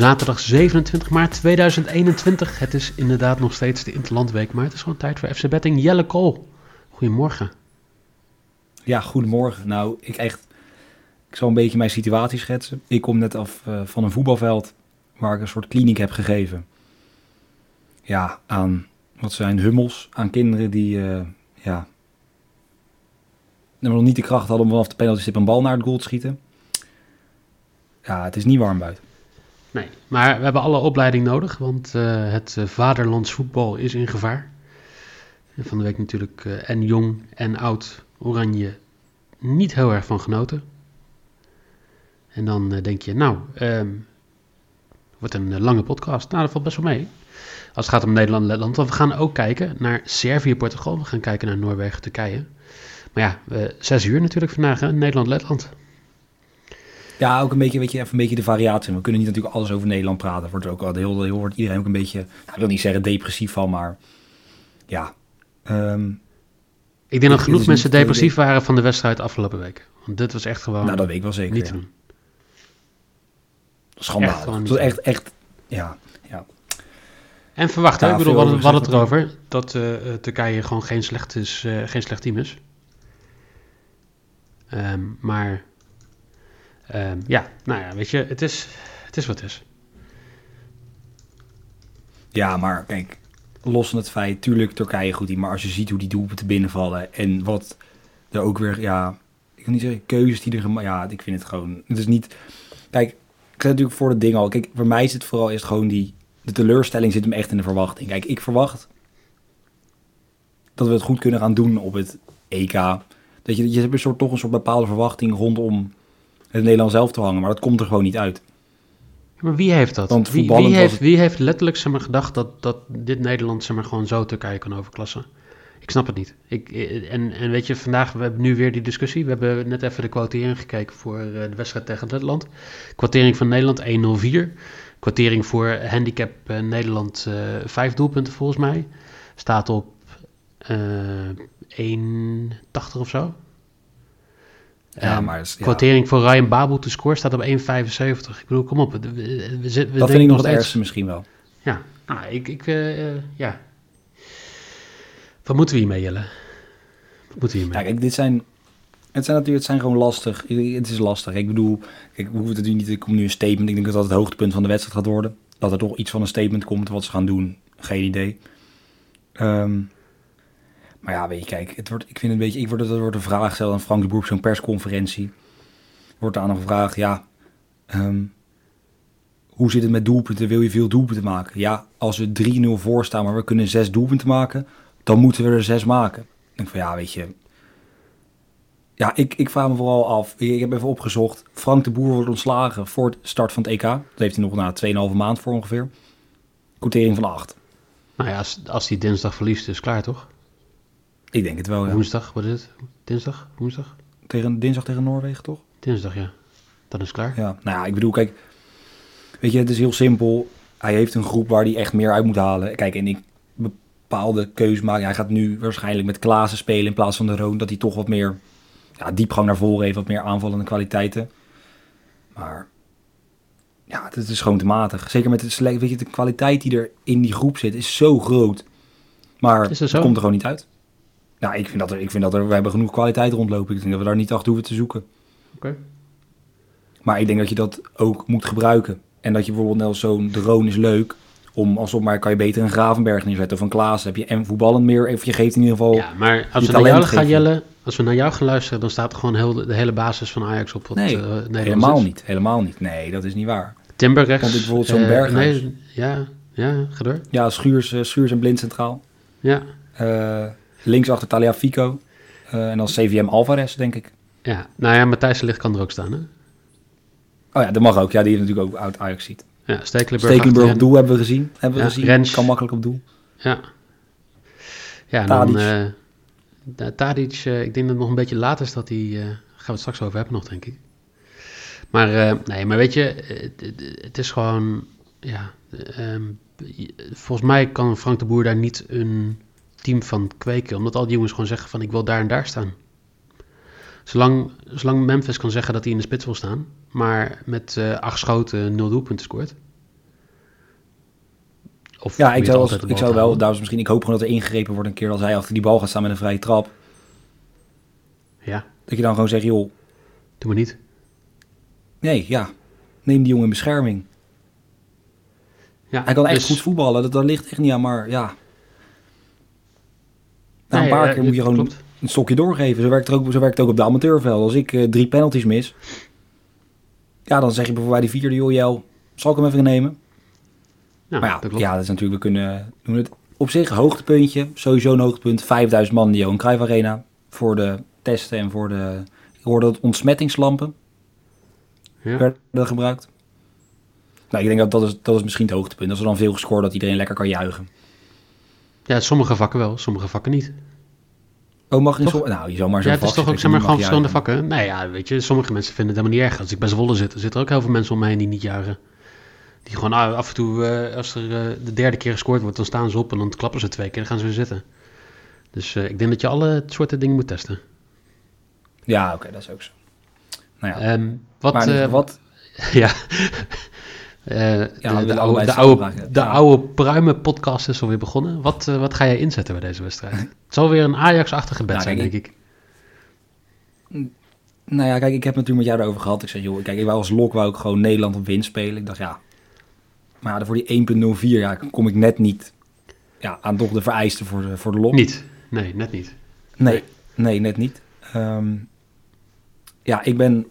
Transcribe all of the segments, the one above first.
zaterdag 27 maart 2021. Het is inderdaad nog steeds de Interlandweek, maar het is gewoon tijd voor FC Betting. Jelle Kool, goedemorgen. Ja, goedemorgen. Nou, ik echt, ik zal een beetje mijn situatie schetsen. Ik kom net af uh, van een voetbalveld waar ik een soort kliniek heb gegeven. Ja, aan, wat zijn hummels, aan kinderen die, uh, ja, nog niet de kracht hadden om vanaf de penalty stip een bal naar het goal te schieten. Ja, het is niet warm buiten. Nee, maar we hebben alle opleiding nodig, want uh, het uh, vaderlands voetbal is in gevaar. En van de week natuurlijk uh, en jong en oud Oranje niet heel erg van genoten. En dan denk je, nou, um, wordt een lange podcast. Nou, dat valt best wel mee. Als het gaat om Nederland en Letland. Want we gaan ook kijken naar Servië, Portugal. We gaan kijken naar Noorwegen, Turkije. Maar ja, zes uur natuurlijk vandaag, Nederland-Letland. Ja, ook een beetje, weet je, even een beetje de variatie. We kunnen niet natuurlijk alles over Nederland praten. Wordt er ook al heel, heel, wordt iedereen ook een beetje, ik wil niet zeggen depressief van, maar ja. Um, ik denk dat genoeg mensen depressief waren van de wedstrijd afgelopen week. Want dit was echt gewoon. Nou, dat weet ik wel zeker. Niet te doen. Schandalig. Het was echt, echt, ja. ja. En verwacht, ja, ik bedoel, we hadden het erover dat uh, Turkije gewoon geen slecht, is, uh, geen slecht team is. Um, maar Um, ja, nou ja, weet je, het is, het is wat het is. Ja, maar kijk, los van het feit, tuurlijk Turkije goed, maar als je ziet hoe die doelpunten binnenvallen en wat er ook weer, ja, ik kan niet zeggen keuzes die er gemaakt, ja, ik vind het gewoon, het is niet, kijk, ik zeg natuurlijk voor het ding al, kijk, voor mij is het vooral eerst gewoon die, de teleurstelling zit hem echt in de verwachting. Kijk, ik verwacht dat we het goed kunnen gaan doen op het EK. Dat je, je hebt een soort, toch een soort bepaalde verwachting rondom het Nederland zelf te hangen, maar dat komt er gewoon niet uit. Maar wie heeft dat? Want wie, wie, heeft, wie heeft letterlijk zeg maar, gedacht dat, dat dit Nederland zeg maar, gewoon zo Turkije kan overklassen? Ik snap het niet. Ik, en, en weet je, vandaag, we hebben nu weer die discussie. We hebben net even de quotering gekeken voor eh, de wedstrijd tegen Letland. Quotering van Nederland 1-0-4. Quotering voor handicap uh, Nederland uh, 5 doelpunten volgens mij. Staat op uh, eh, 1,80 of zo. Ja, ehm, maar... Quotering voor Ryan Babel te score staat op 1,75. Ik bedoel, kom op. We, we, we dat vind ik nog het ergste misschien wel. Ja, nou, ik... ik uh, ja. Wat moeten we hiermee, Jelle? Wat moeten we hiermee? Ja, kijk, dit zijn... Het zijn natuurlijk, het zijn gewoon lastig. Het is lastig. Ik bedoel, kijk, we hoeven het nu niet. Er komt nu een statement. Ik denk dat dat het hoogtepunt van de wedstrijd gaat worden. Dat er toch iets van een statement komt. Wat ze gaan doen, geen idee. Um, maar ja, weet je, kijk, het wordt, ik vind het een beetje, ik word, er wordt een vraag gesteld aan Frank de Boer op zo'n persconferentie. Wordt aan een gevraagd, ja, um, hoe zit het met doelpunten? Wil je veel doelpunten maken? Ja, als we 3-0 voor staan, maar we kunnen zes doelpunten maken, dan moeten we er zes maken. Ik denk van, ja, weet je, ja, ik, ik vraag me vooral af. Ik heb even opgezocht. Frank de Boer wordt ontslagen voor het start van het EK. Dat heeft hij nog na 2,5 maand voor ongeveer. Quotering van 8. Nou ja, als, als hij dinsdag verliest, is klaar toch? Ik denk het wel, ja. Woensdag, wat is het? Dinsdag? Woensdag? Tegen, dinsdag tegen Noorwegen, toch? Dinsdag, ja. Dan is het klaar. Ja, nou ja, ik bedoel, kijk... Weet je, het is heel simpel. Hij heeft een groep waar hij echt meer uit moet halen. Kijk, en ik bepaalde keuze maken. Hij gaat nu waarschijnlijk met Klaassen spelen in plaats van de Roon. Dat hij toch wat meer ja, diepgang naar voren heeft. Wat meer aanvallende kwaliteiten. Maar ja, het is gewoon te matig. Zeker met de select, weet je, de kwaliteit die er in die groep zit is zo groot. Maar het komt er gewoon niet uit. Nou, ik vind dat, er, ik vind dat er, we hebben genoeg kwaliteit rondlopen. Ik denk dat we daar niet achter hoeven te zoeken. Oké. Maar ik denk dat je dat ook moet gebruiken. En dat je bijvoorbeeld net zo'n drone is leuk. Om alsof maar kan je beter een Gravenberg neerzetten of een Klaas. Heb je en voetballend meer. Of je geeft in ieder geval. Ja, maar als we naar jou gaan jellen, als we naar jou gaan luisteren, dan staat er gewoon heel, de hele basis van Ajax op. Wat, nee, uh, helemaal niet. Helemaal niet. Nee, dat is niet waar. Timber rechts. Want ik bijvoorbeeld zo'n uh, berg. Nee, ja, ja, ga door. Ja, Schuurs, uh, Schuurs en Blind centraal. Ja. Achter Talia Fico. Uh, en dan CVM Alvarez, denk ik. Ja, nou ja, Matthijs Licht kan er ook staan, hè? Oh ja, dat mag ook. Ja, die heeft natuurlijk ook oud Ajax ziet. Ja, Stekelenburg, Stekelenburg op doel hebben we gezien. Hebben we ja, gezien. Rens. Kan makkelijk op doel. Ja. Ja, en Tadic. dan... Uh, Tadic, uh, ik denk dat het nog een beetje laat is dat hij... Uh, gaan we het straks over hebben nog, denk ik. Maar nee, maar weet je, het, het is gewoon... Ja, um, volgens mij kan Frank de Boer daar niet een team van kweken. Omdat al die jongens gewoon zeggen van ik wil daar en daar staan. Zolang, zolang Memphis kan zeggen dat hij in de spits wil staan, maar met uh, acht schoten nul doelpunten scoort. Of ja, ik zou, ik zou wel, daarom misschien, ik hoop gewoon dat er ingegrepen wordt een keer als hij achter die bal gaat staan met een vrije trap. Ja. Dat je dan gewoon zegt, joh. Doe maar niet. Nee, ja. Neem die jongen in bescherming. Ja, hij kan echt dus- goed voetballen, dat, dat ligt echt niet aan, maar ja. Na een paar eh, keer moet je gewoon een stokje doorgeven. Zo werkt, het ook, zo werkt het ook op de amateurveld. Als ik uh, drie penalties mis, ja, dan zeg je bijvoorbeeld bij die vierde, joh, jou, zal ik hem even nemen? Ja, maar ja, dat, ja, dat is natuurlijk, we kunnen doen het op zich hoogtepuntje. Sowieso een hoogtepunt. 5000 man in de Johan Cruijff Arena voor de testen en voor de... Ik hoorde dat ontsmettingslampen ja. werden gebruikt. Nou, ik denk dat dat is, dat is misschien het hoogtepunt. Als er dan veel gescoord dat iedereen lekker kan juichen. Ja, sommige vakken wel, sommige vakken niet. Oh, mag in zo, Nou, je zou maar zo Ja, het is toch ook zeg maar, gewoon verschillende vakken. Nou ja, weet je, sommige mensen vinden het helemaal niet erg. Als ik bij Zwolle zit, er zitten ook heel veel mensen om mij heen die niet juichen. Die gewoon ah, af en toe, uh, als er uh, de derde keer gescoord wordt, dan staan ze op en dan klappen ze twee keer en dan gaan ze weer zitten. Dus uh, ik denk dat je alle soorten dingen moet testen. Ja, oké, okay, dat is ook zo. Nou ja. Um, wat, maar, wat? ja. Ja, de, de, oude, de, oude, de oude pruimen podcast is alweer begonnen. Wat, wat ga jij inzetten bij deze wedstrijd? het zal weer een Ajax-achtige bed nou, zijn, denk ik. Nou ja, kijk, ik heb het natuurlijk met jou erover gehad. Ik zei, joh, kijk, ik wou als lok wou ik gewoon Nederland op winst spelen. Ik dacht, ja, maar voor die 1.04 ja, kom ik net niet ja, aan toch de vereisten voor de, voor de lok. Niet, nee, net niet. Nee, nee, net niet. Um, ja, ik ben...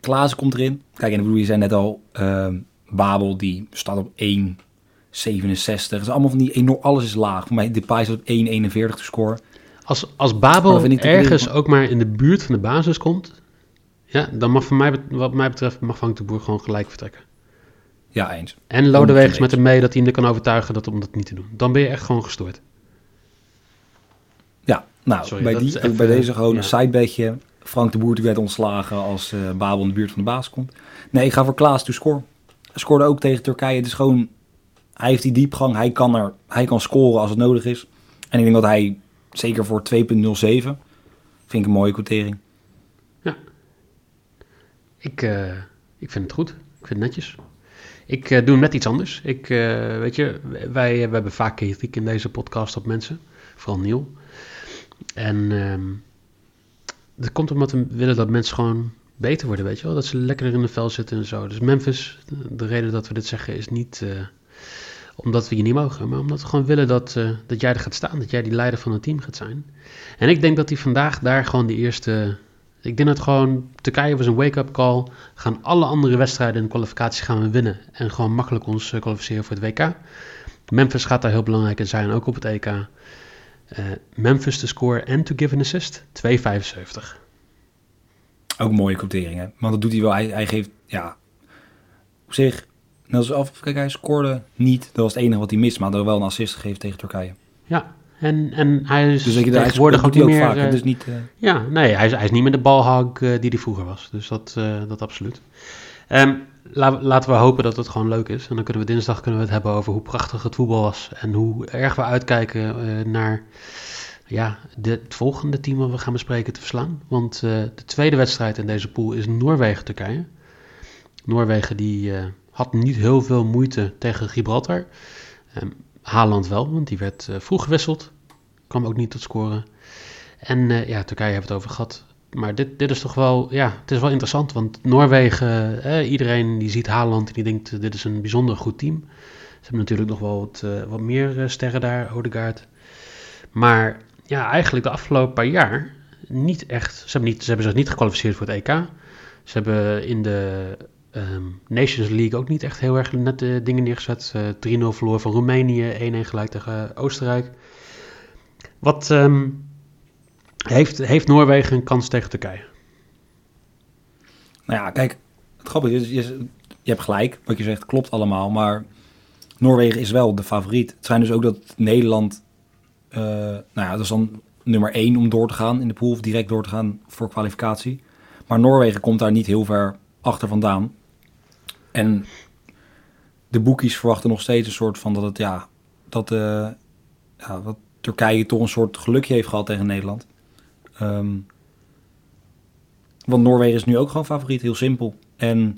Klaassen komt erin. Kijk, en ik bedoel, je zei net al, um, Babel die staat op 1,67. Het is allemaal van die enorm, alles is laag. Voor mij Depay staat op 1,41 te scoren. Als, als Babel ergens ook maar in de buurt van de basis komt, ja, dan mag van mij, wat mij betreft, mag Frank de Boer gewoon gelijk vertrekken. Ja, eens. En Lodewijk met hem mee dat hij hem kan overtuigen dat, om dat niet te doen. Dan ben je echt gewoon gestoord. Ja, nou, bij, die, bij deze gewoon ja. een sidebedje. Frank de Boer die werd ontslagen als uh, Babel in de buurt van de baas komt. Nee, ik ga voor Klaas to score. Scoorde ook tegen Turkije. Het is gewoon, hij heeft die diepgang. Hij kan, er, hij kan scoren als het nodig is. En ik denk dat hij zeker voor 2.07, vind ik een mooie quotering. Ja, ik, uh, ik vind het goed. Ik vind het netjes. Ik uh, doe net iets anders. Ik, uh, weet je, wij, we hebben vaak kritiek in deze podcast op mensen. Vooral Neil. En um, dat komt omdat we willen dat mensen gewoon beter worden, weet je wel. Dat ze lekkerder in de vel zitten en zo. Dus Memphis, de reden dat we dit zeggen is niet uh, omdat we je niet mogen. Maar omdat we gewoon willen dat, dat jij er gaat staan. Dat jij die leider van het team gaat zijn. En ik denk dat hij vandaag daar gewoon de eerste ik denk dat gewoon Turkije was een wake-up call. Gaan alle andere wedstrijden in de kwalificatie gaan we winnen. En gewoon makkelijk ons uh, kwalificeren voor het WK. Memphis gaat daar heel belangrijk in zijn, ook op het EK. Memphis te scoren en to give an assist. 2,75. Ook mooie quotering, hè? Want dat doet hij wel. Hij, hij geeft, ja, op zich, net als af, kijk, hij scoorde niet. Dat was het enige wat hij mist, maar hij wel een assist gegeven tegen Turkije. Ja, en, en hij is dus tegenwoordig ook meer... Vaker, uh, dus niet, uh... Ja, nee, hij is, hij is niet meer de balhag uh, die hij vroeger was. Dus dat, dat absoluut. Um, la, laten we hopen dat het gewoon leuk is. En dan kunnen we dinsdag kunnen we het hebben over hoe prachtig het voetbal was. En hoe erg we uitkijken naar ja, het volgende team wat we gaan bespreken te verslaan. Want de tweede wedstrijd in deze pool is Noorwegen-Turkije. Noorwegen die had niet heel veel moeite tegen Gibraltar. Um, Haaland wel, want die werd uh, vroeg gewisseld. Kwam ook niet tot scoren. En ja, Turkije hebben het over gehad. Maar dit, dit is toch wel, ja, het is wel interessant. Want Noorwegen, eh, iedereen die ziet Haaland die denkt, dit is een bijzonder goed team. Ze hebben natuurlijk nog wel wat, wat meer sterren daar, Odegaard. Maar ja, eigenlijk de afgelopen paar jaar niet echt. Ze hebben, niet, ze hebben zich niet gekwalificeerd voor het EK. Ze hebben in de Um, Nations League ook niet echt heel erg nette dingen neergezet. Uh, 3-0 verloor van Roemenië, 1-1 gelijk tegen Oostenrijk. Wat um, heeft, heeft Noorwegen een kans tegen Turkije? Nou ja, kijk, het grappige is, je, je hebt gelijk, wat je zegt klopt allemaal, maar Noorwegen is wel de favoriet. Het zijn dus ook dat Nederland, uh, nou ja, dat is dan nummer 1 om door te gaan in de pool, of direct door te gaan voor kwalificatie. Maar Noorwegen komt daar niet heel ver achter vandaan. En de boekies verwachten nog steeds een soort van dat het ja, dat, uh, ja, dat Turkije toch een soort gelukje heeft gehad tegen Nederland. Um, want Noorwegen is nu ook gewoon favoriet, heel simpel. En, en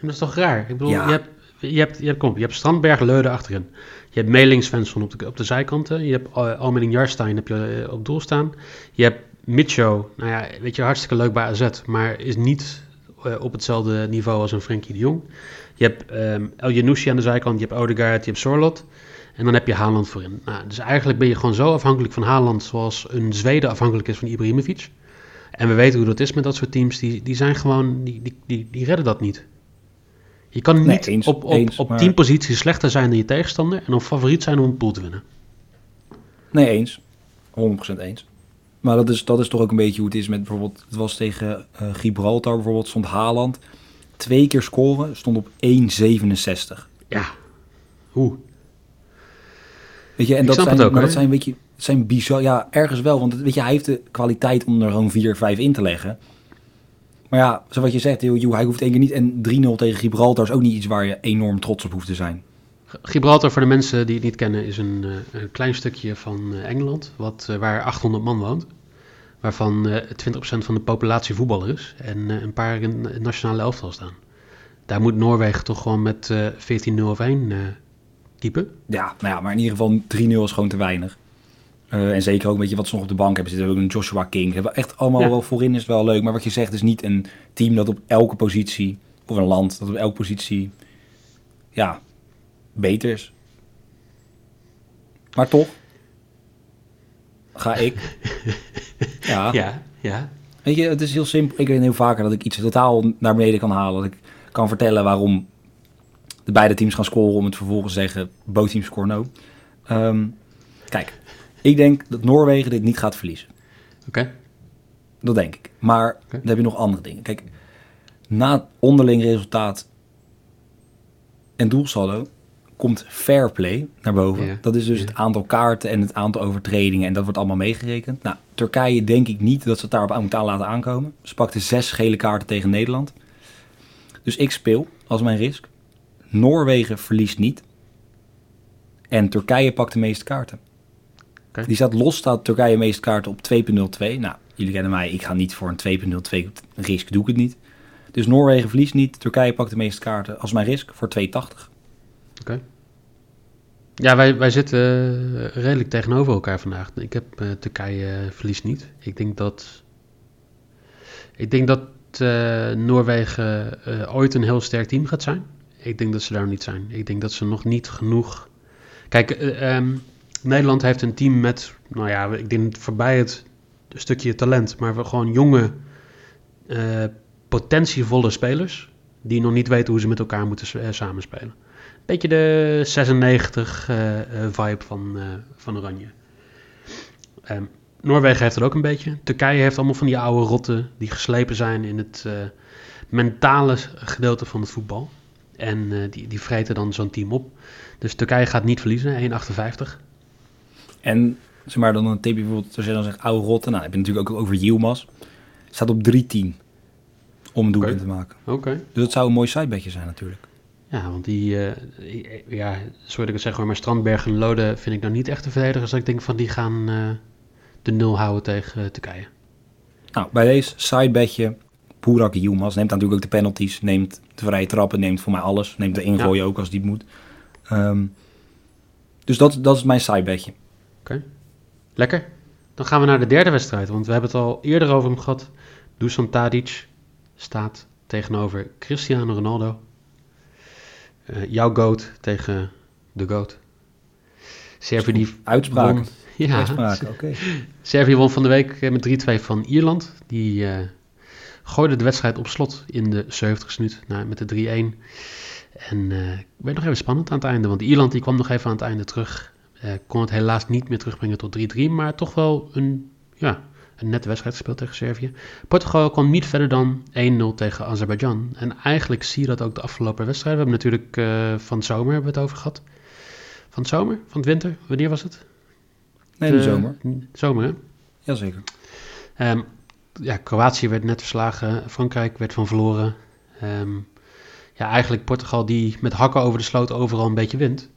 dat is toch raar? Ik bedoel, je hebt, je hebt, je hebt, kom, je hebt Strandberg, Leuden achterin. Je hebt Meling, Svensson op de, op de zijkanten. Je hebt uh, Almening, Jarstein heb je op doel staan. Je hebt Mitcho, nou ja, weet je, hartstikke leuk bij AZ, maar is niet op hetzelfde niveau als een Frenkie de Jong. Je hebt um, El aan de zijkant, je hebt Odegaard, je hebt Sorlot. En dan heb je Haaland voorin. Nou, dus eigenlijk ben je gewoon zo afhankelijk van Haaland zoals een Zweden afhankelijk is van Ibrahimovic. En we weten hoe dat is met dat soort teams. Die, die zijn gewoon, die, die, die, die redden dat niet. Je kan niet op, op, eens, op maar... tien posities slechter zijn dan je tegenstander en een favoriet zijn om een pool te winnen. Nee, eens. 100% eens. Maar dat is, dat is toch ook een beetje hoe het is met bijvoorbeeld... Het was tegen uh, Gibraltar bijvoorbeeld, stond Haaland. Twee keer scoren, stond op 1,67. Ja, hoe? Weet je, en dat zijn, ook, maar dat zijn, weet je, zijn bizar... Ja, ergens wel, want weet je, hij heeft de kwaliteit om er gewoon 4, 5 in te leggen. Maar ja, zoals je zegt, hij hoeft één keer niet. En 3-0 tegen Gibraltar is ook niet iets waar je enorm trots op hoeft te zijn. Gibraltar, voor de mensen die het niet kennen, is een, eh, een klein stukje van eh, Engeland, wat, eh, waar 800 man woont. Waarvan 20% van de populatie voetballer is en een paar in het nationale elftal staan. Daar moet Noorwegen toch gewoon met 14-0 of 1 keeper. Ja, nou ja, maar in ieder geval 3-0 is gewoon te weinig. Uh, en zeker ook een beetje wat ze nog op de bank hebben zitten. Ook een Joshua King. Hebben echt allemaal wel voorin is het wel leuk. Maar wat je zegt is niet een team dat op elke positie, of een land dat op elke positie, ja, beter is. Maar toch ga ik. ja. ja, ja. Weet je, het is heel simpel. Ik weet heel vaker dat ik iets totaal naar beneden kan halen. Dat ik kan vertellen waarom de beide teams gaan scoren om het vervolgens te zeggen, both teams score no. Um, kijk, ik denk dat Noorwegen dit niet gaat verliezen. Oké. Dat denk ik. Maar dan heb je nog andere dingen. Kijk, na het onderling resultaat en doelsaldo komt fair play naar boven. Dat is dus het aantal kaarten en het aantal overtredingen. En dat wordt allemaal meegerekend. Nou, Turkije denk ik niet dat ze het daarop moeten aan laten aankomen. Ze pakte zes gele kaarten tegen Nederland. Dus ik speel als mijn risk. Noorwegen verliest niet. En Turkije pakt de meeste kaarten. Die staat los, staat Turkije meeste kaarten op 2.02. Nou, jullie kennen mij, ik ga niet voor een 2.02 risk, doe ik het niet. Dus Noorwegen verliest niet, Turkije pakt de meeste kaarten als mijn risk voor 2,80. Oké. Ja, wij, wij zitten uh, redelijk tegenover elkaar vandaag. Ik heb uh, Turkije uh, verliest niet. Ik denk dat. Ik denk dat Noorwegen ooit een heel sterk team gaat zijn. Ik denk dat ze daar niet zijn. Ik denk dat ze nog niet genoeg. Kijk, um, Nederland heeft een team met, nou ja, ik denk voorbij het stukje talent, maar gewoon jonge, uh, potentievolle spelers die nog niet weten hoe ze met elkaar moeten uh, samenspelen. Beetje de 96 uh, vibe van, van Oranje. Um, Noorwegen heeft het ook een beetje. Turkije heeft allemaal van die oude rotten die geslepen zijn in het mentale gedeelte van het voetbal. En die, die vreten dan zo'n team op. Dus Turkije gaat niet verliezen, 1,58. En zeg maar dan een tipje bijvoorbeeld, als je dan zegt oude rotte, nou heb je natuurlijk ook over Yilmaz. Staat op 3-10 om een doelpunt te maken. Oké. Dus dat zou een mooi sidebedje zijn natuurlijk. Ja, want die, uh, ja, sorry dat ik het zeg, maar Strandberg en Lode vind ik nou niet echt te verdedigen. Dus ik denk van die gaan uh, de nul houden tegen uh, Turkije. Nou, bij deze sidebedje, Boerak Yilmaz neemt natuurlijk ook de penalties, neemt de vrije trappen, neemt voor mij alles. Neemt de ingooien ook als die moet. Um, dus dat, dat is mijn sidebedje. Oké, lekker. Dan gaan we naar de derde wedstrijd, want we hebben het al eerder over hem gehad. Dusan Tadic staat tegenover Cristiano Ronaldo. Uh, jouw goat tegen de goat. Servië die uitspraken. Won, ja, oké. Servië won van de week eh, met 3-2 van Ierland. Die uh, gooide de wedstrijd op slot in de 70 minuut nou, met de 3-1. En uh, werd nog even spannend aan het einde, want Ierland die kwam nog even aan het einde terug. Uh, kon het helaas niet meer terugbrengen tot 3-3, maar toch wel een, ja, een nette wedstrijd gespeeld tegen Servië. Portugal kwam niet verder dan 1-0 tegen Azerbeidzjan. En eigenlijk zie je dat ook de afgelopen wedstrijd. We hebben natuurlijk uh, van het zomer hebben we het over gehad. Van het zomer? Van het winter? Wanneer was het? Nee, de, de zomer. Zomer, hè? Jazeker. Um, ja, Kroatië werd net verslagen. Frankrijk werd van verloren. Um, ja, eigenlijk Portugal die met hakken over de sloot overal een beetje wint.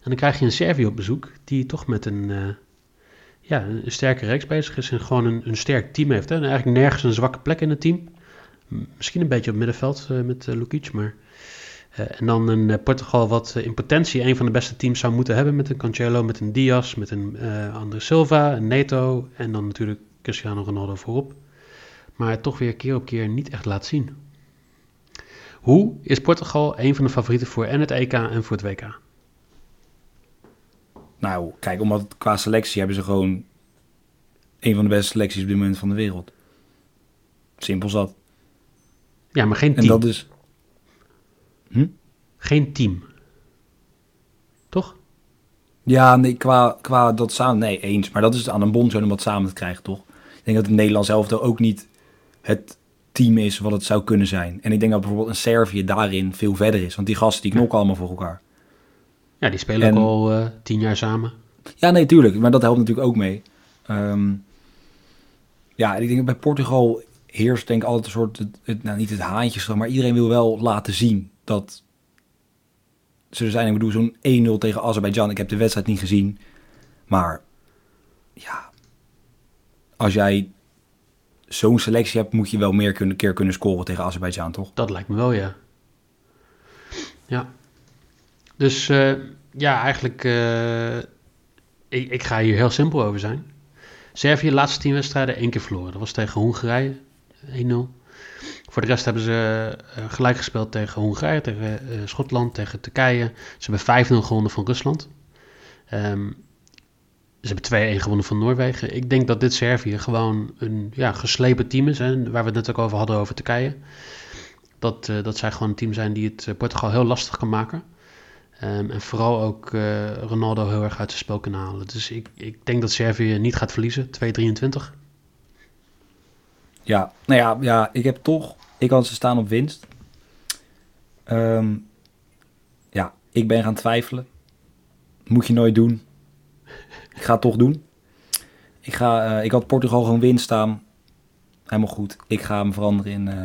En dan krijg je een Servië op bezoek die toch met een, uh, ja, een sterke reeks bezig is en gewoon een, een sterk team heeft. Hè? En eigenlijk nergens een zwakke plek in het team. Misschien een beetje op middenveld uh, met uh, Lukic, maar en dan een Portugal wat in potentie een van de beste teams zou moeten hebben met een Cancelo, met een Diaz, met een André Silva, een Neto en dan natuurlijk Cristiano Ronaldo voorop. Maar toch weer keer op keer niet echt laat zien. Hoe is Portugal een van de favorieten voor en het EK en voor het WK? Nou, kijk, omdat qua selectie hebben ze gewoon een van de beste selecties op dit moment van de wereld. Simpel zat. Ja, maar geen team. En dat is... Hm? Geen team. Toch? Ja, nee, qua, qua dat samen... Nee, eens. Maar dat is aan een bond om dat samen te krijgen, toch? Ik denk dat het Nederlands zelf ook niet het team is wat het zou kunnen zijn. En ik denk dat bijvoorbeeld een Servië daarin veel verder is. Want die gasten die knokken allemaal voor elkaar. Ja, die spelen ook al uh, tien jaar samen. Ja, nee, tuurlijk. Maar dat helpt natuurlijk ook mee. Um, ja, ik denk bij Portugal heerst denk ik altijd een soort, het, nou niet het haantje, maar iedereen wil wel laten zien dat ze er zijn. Ik bedoel, zo'n 1-0 tegen Azerbeidzjan. Ik heb de wedstrijd niet gezien. Maar ja, als jij zo'n selectie hebt, moet je wel meer kunnen, keer kunnen scoren tegen Azerbeidzjan, toch? Dat lijkt me wel, ja. Ja. Dus uh, ja, eigenlijk, uh, ik, ik ga hier heel simpel over zijn. Servië, laatste tien wedstrijden, één keer verloren. Dat was tegen Hongarije, 1-0. Voor de rest hebben ze uh, gelijk gespeeld tegen Hongarije, tegen Schotland, tegen Turkije. Ze hebben 5-0 gewonnen van Rusland. Um, ze hebben 2-1 gewonnen van Noorwegen. Ik denk dat dit Servië gewoon een ja, geslepen team is. Hè, waar we het net ook over hadden over Turkije. Dat, dat zij gewoon een team zijn die het Portugal heel lastig kan maken. Um, en vooral ook uh, Ronaldo heel erg uit zijn spel kunnen halen. Dus ik, ik denk dat Servië niet gaat verliezen. 2-23. Ja, nou ja, ja, ik heb toch... Ik had ze staan op winst. Um, ja, ik ben gaan twijfelen. Moet je nooit doen. Ik ga het toch doen. Ik, ga, uh, ik had Portugal gewoon winst staan. Helemaal goed. Ik ga hem veranderen in... Uh,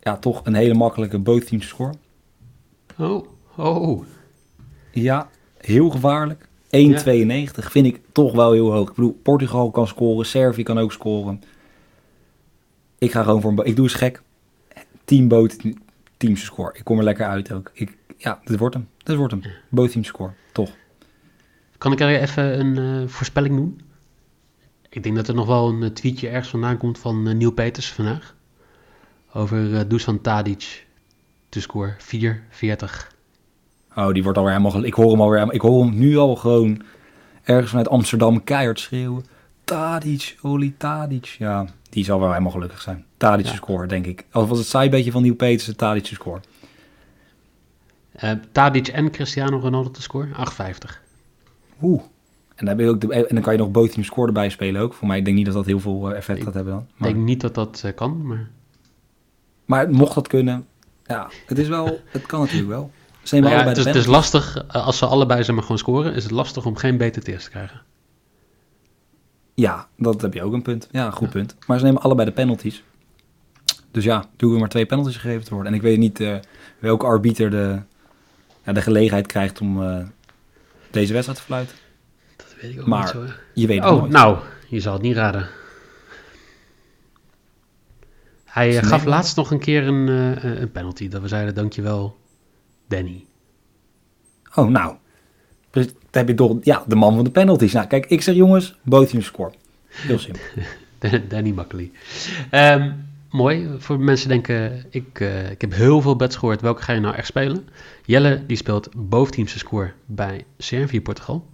ja, toch een hele makkelijke both teams score. Oh. Oh. Ja, heel gevaarlijk. 1,92 vind ik toch wel heel hoog. Ik bedoel, Portugal kan scoren, Servië kan ook scoren. Ik ga gewoon voor een... Ik doe eens gek. Teamboot, teams score. Ik kom er lekker uit ook. Ik, ja, dit wordt hem. Dit wordt hem. Both teams score. Toch. Kan ik er even een uh, voorspelling doen? Ik denk dat er nog wel een eh, tweetje ergens vandaan komt van uh, Neil Peters vandaag. Over uh, Dusan Tadic te score 4-40. Oh, die wordt alweer helemaal... Ik hoor hem alweer... Ik hoor hem nu al gewoon ergens vanuit Amsterdam keihard schreeuwen. Tadic, Oli Tadic. Ja, die zal wel helemaal gelukkig zijn. Tadic ja. score, denk ik. Of was het saai beetje van Nieuw Peters, Tadic score. Uh, Tadic en Cristiano Ronaldo te score, 8,50. Oeh. En dan, heb je ook de, en dan kan je nog both team score erbij spelen ook. Voor mij, ik denk niet dat dat heel veel uh, effect ik gaat hebben dan. Ik denk niet dat dat uh, kan, maar... Maar mocht dat kunnen, ja, het is wel... Het kan natuurlijk wel. Zijn we nou ja, het, is, het is lastig, eh, als ze allebei zeg maar gewoon scoren, is het lastig om geen beter eerst te krijgen. Ja, dat heb je ook een punt. Ja, goed ja. punt. Maar ze nemen allebei de penalties. Dus ja, doen we maar twee penalties gegeven te worden. En ik weet niet uh, welke arbiter de, ja, de gelegenheid krijgt om uh, deze wedstrijd te fluiten. Dat weet ik ook maar niet zo. je weet het oh, nooit. nou, je zal het niet raden. Hij gaf laatst nog een keer een, een penalty. Dat we zeiden, dankjewel Danny. Oh, nou. Dus dan heb je toch ja, de man van de penalties. Nou, kijk, ik zeg jongens, teams score. Heel simpel. Danny Makkely. Um, mooi. Voor mensen denken, ik, uh, ik heb heel veel bets gehoord. Welke ga je nou echt spelen? Jelle, die speelt both teams score bij Servië Portugal.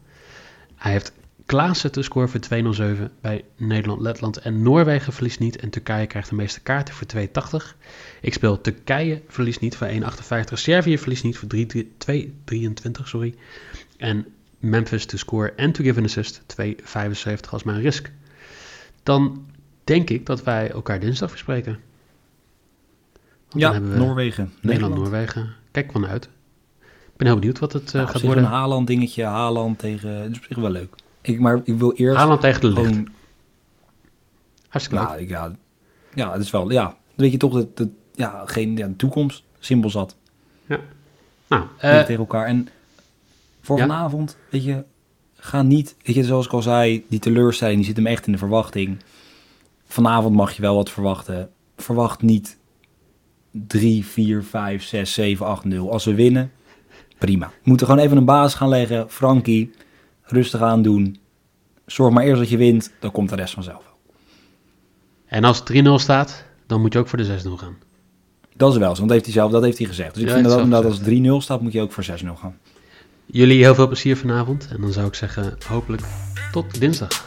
Hij heeft Klaassen te scoren voor 207 bij Nederland, Letland en Noorwegen verliest niet. En Turkije krijgt de meeste kaarten voor 280. Ik speel Turkije verliest niet voor 1,58. Servië verliest niet voor 2,23. Sorry. En Memphis to score en to give an assist 2,75 als mijn risk. Dan denk ik dat wij elkaar dinsdag verspreken. Want ja, Noorwegen. Nederland, Noorwegen. Kijk vanuit. Ik ben heel benieuwd wat het uh, nou, gaat worden. Een Haaland dingetje, Haaland tegen... Dat is op zich wel leuk. Ik, maar ik wil eerst... Haaland tegen de lucht. Gewoon... Hartstikke ja, leuk. Ja, ja, het is wel... Ja, weet je toch, dat, dat ja, geen ja, toekomst. Simpel zat. Ja. Nou, uh, tegen elkaar. En voor ja? vanavond, weet je, ga niet... Weet je, zoals ik al zei, die teleurstelling, die zit hem echt in de verwachting. Vanavond mag je wel wat verwachten. Verwacht niet 3, 4, 5, 6, 7, 8, 0. Als we winnen, prima. We moeten gewoon even een basis gaan leggen. Frankie, rustig aan doen. Zorg maar eerst dat je wint, dan komt de rest vanzelf wel. En als het 3-0 staat, dan moet je ook voor de 6-0 gaan. Dat is wel zo, want dat heeft hij zelf dat heeft hij gezegd. Dus ik vind dat, dat als 3-0 staat, moet je ook voor 6-0 gaan. Jullie heel veel plezier vanavond. En dan zou ik zeggen, hopelijk tot dinsdag.